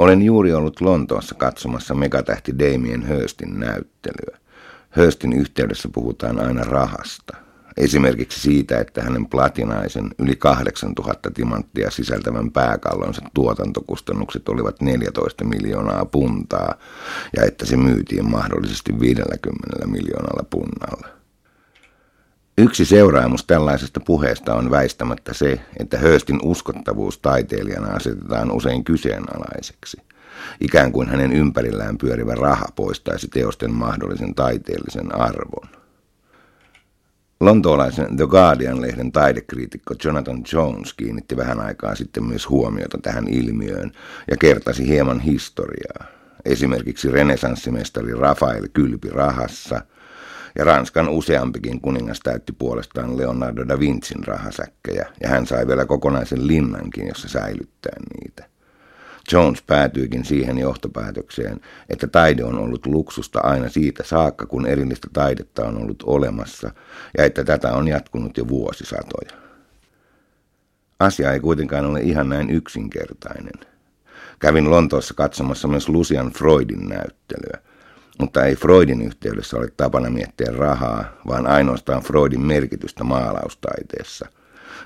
Olen juuri ollut Lontoossa katsomassa megatähti Damien Hurstin näyttelyä. Hurstin yhteydessä puhutaan aina rahasta. Esimerkiksi siitä, että hänen platinaisen yli 8000 timanttia sisältävän pääkallonsa tuotantokustannukset olivat 14 miljoonaa puntaa ja että se myytiin mahdollisesti 50 miljoonalla punnalla. Yksi seuraamus tällaisesta puheesta on väistämättä se, että Höstin uskottavuus taiteilijana asetetaan usein kyseenalaiseksi. Ikään kuin hänen ympärillään pyörivä raha poistaisi teosten mahdollisen taiteellisen arvon. Lontoolaisen The Guardian-lehden taidekriitikko Jonathan Jones kiinnitti vähän aikaa sitten myös huomiota tähän ilmiöön ja kertasi hieman historiaa. Esimerkiksi renesanssimestari Rafael kylpi rahassa – ja Ranskan useampikin kuningas täytti puolestaan Leonardo da Vincin rahasäkkejä, ja hän sai vielä kokonaisen linnankin, jossa säilyttää niitä. Jones päätyikin siihen johtopäätökseen, että taide on ollut luksusta aina siitä saakka, kun erillistä taidetta on ollut olemassa, ja että tätä on jatkunut jo vuosisatoja. Asia ei kuitenkaan ole ihan näin yksinkertainen. Kävin Lontoossa katsomassa myös Lucian Freudin näyttelyä – mutta ei Freudin yhteydessä ole tapana miettiä rahaa, vaan ainoastaan Freudin merkitystä maalaustaiteessa.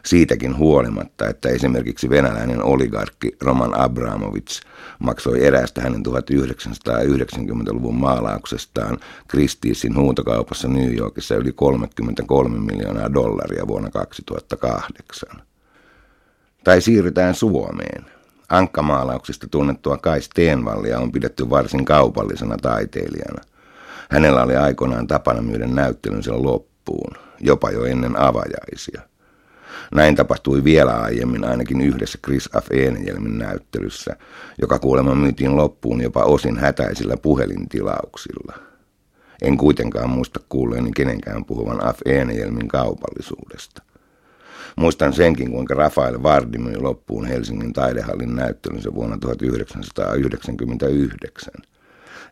Siitäkin huolimatta, että esimerkiksi venäläinen oligarkki Roman Abramovich maksoi erästä hänen 1990-luvun maalauksestaan Kristiisin huutokaupassa New Yorkissa yli 33 miljoonaa dollaria vuonna 2008. Tai siirrytään Suomeen. Ankkamaalauksista tunnettua Kai Stenvallia on pidetty varsin kaupallisena taiteilijana. Hänellä oli aikoinaan tapana myydä näyttelynsä loppuun, jopa jo ennen avajaisia. Näin tapahtui vielä aiemmin ainakin yhdessä Chris F. Enjelmin näyttelyssä, joka kuulemma myytiin loppuun jopa osin hätäisillä puhelintilauksilla. En kuitenkaan muista kuulleeni kenenkään puhuvan F. Enjelmin kaupallisuudesta. Muistan senkin, kuinka Rafael Vardi myi loppuun Helsingin taidehallin näyttelynsä vuonna 1999.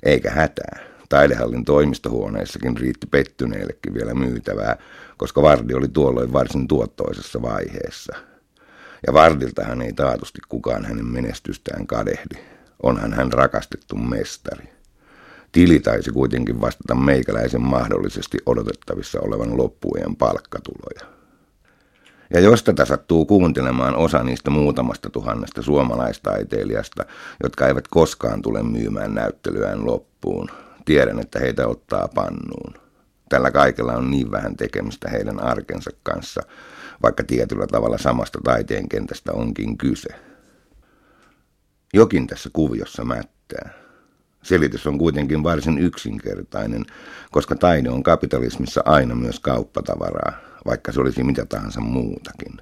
Eikä hätää. Taidehallin toimistohuoneissakin riitti pettyneillekin vielä myytävää, koska Vardi oli tuolloin varsin tuottoisessa vaiheessa. Ja Vardiltahan ei taatusti kukaan hänen menestystään kadehdi. Onhan hän rakastettu mestari. Tili taisi kuitenkin vastata meikäläisen mahdollisesti odotettavissa olevan loppujen palkkatuloja. Ja jos tätä sattuu kuuntelemaan osa niistä muutamasta tuhannesta suomalaistaiteilijasta, jotka eivät koskaan tule myymään näyttelyään loppuun, tiedän, että heitä ottaa pannuun. Tällä kaikella on niin vähän tekemistä heidän arkensa kanssa, vaikka tietyllä tavalla samasta taiteen kentästä onkin kyse. Jokin tässä kuviossa mättää. Selitys on kuitenkin varsin yksinkertainen, koska taide on kapitalismissa aina myös kauppatavaraa, vaikka se olisi mitä tahansa muutakin.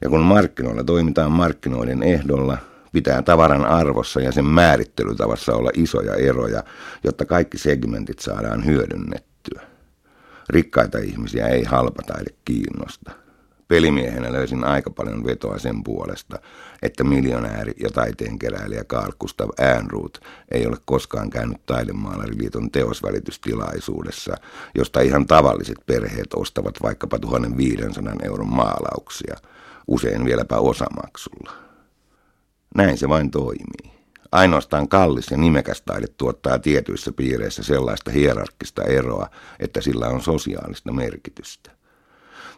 Ja kun markkinoilla toimitaan markkinoiden ehdolla, pitää tavaran arvossa ja sen määrittelytavassa olla isoja eroja, jotta kaikki segmentit saadaan hyödynnettyä. Rikkaita ihmisiä ei halpa taide kiinnosta. Pelimiehenä löysin aika paljon vetoa sen puolesta, että miljonääri ja taiteenkeräilijä Carl Gustav Ehrnrooth ei ole koskaan käynyt Taidemaalariliiton teosvälitystilaisuudessa, josta ihan tavalliset perheet ostavat vaikkapa 1500 euron maalauksia, usein vieläpä osamaksulla. Näin se vain toimii. Ainoastaan kallis ja nimekäs taide tuottaa tietyissä piireissä sellaista hierarkkista eroa, että sillä on sosiaalista merkitystä.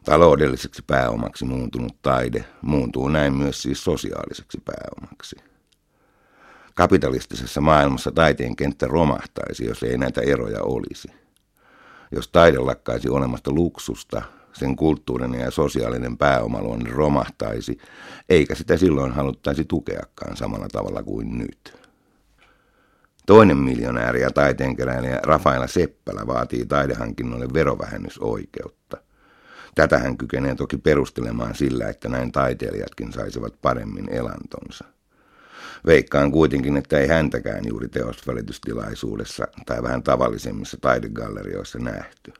Taloudelliseksi pääomaksi muuntunut taide muuntuu näin myös siis sosiaaliseksi pääomaksi. Kapitalistisessa maailmassa taiteen kenttä romahtaisi, jos ei näitä eroja olisi. Jos taide lakkaisi olemasta luksusta, sen kulttuurinen ja sosiaalinen pääomaluonne romahtaisi, eikä sitä silloin haluttaisi tukeakaan samalla tavalla kuin nyt. Toinen miljonääri ja taiteenkeräilijä Rafaela Seppälä vaatii taidehankinnoille verovähennysoikeutta. Tätä hän kykenee toki perustelemaan sillä, että näin taiteilijatkin saisivat paremmin elantonsa. Veikkaan kuitenkin, että ei häntäkään juuri teosvälitystilaisuudessa tai vähän tavallisemmissa taidegallerioissa nähty.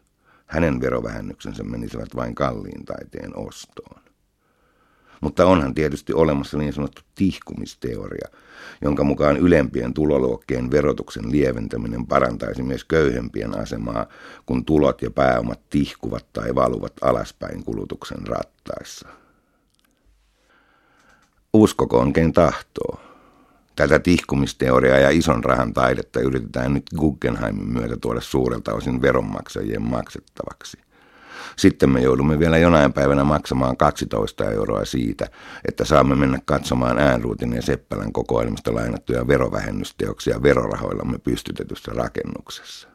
Hänen verovähennyksensä menisivät vain kalliin taiteen ostoon. Mutta onhan tietysti olemassa niin sanottu tihkumisteoria, jonka mukaan ylempien tuloluokkien verotuksen lieventäminen parantaisi myös köyhempien asemaa, kun tulot ja pääomat tihkuvat tai valuvat alaspäin kulutuksen rattaissa. Uskokoon ken tahtoo. Tätä tihkumisteoriaa ja ison rahan taidetta yritetään nyt Guggenheimin myötä tuoda suurelta osin veronmaksajien maksettavaksi. Sitten me joudumme vielä jonain päivänä maksamaan 12 euroa siitä, että saamme mennä katsomaan Äänruutin ja Seppälän kokoelmista lainattuja verovähennysteoksia verorahoillamme pystytetyssä rakennuksessa.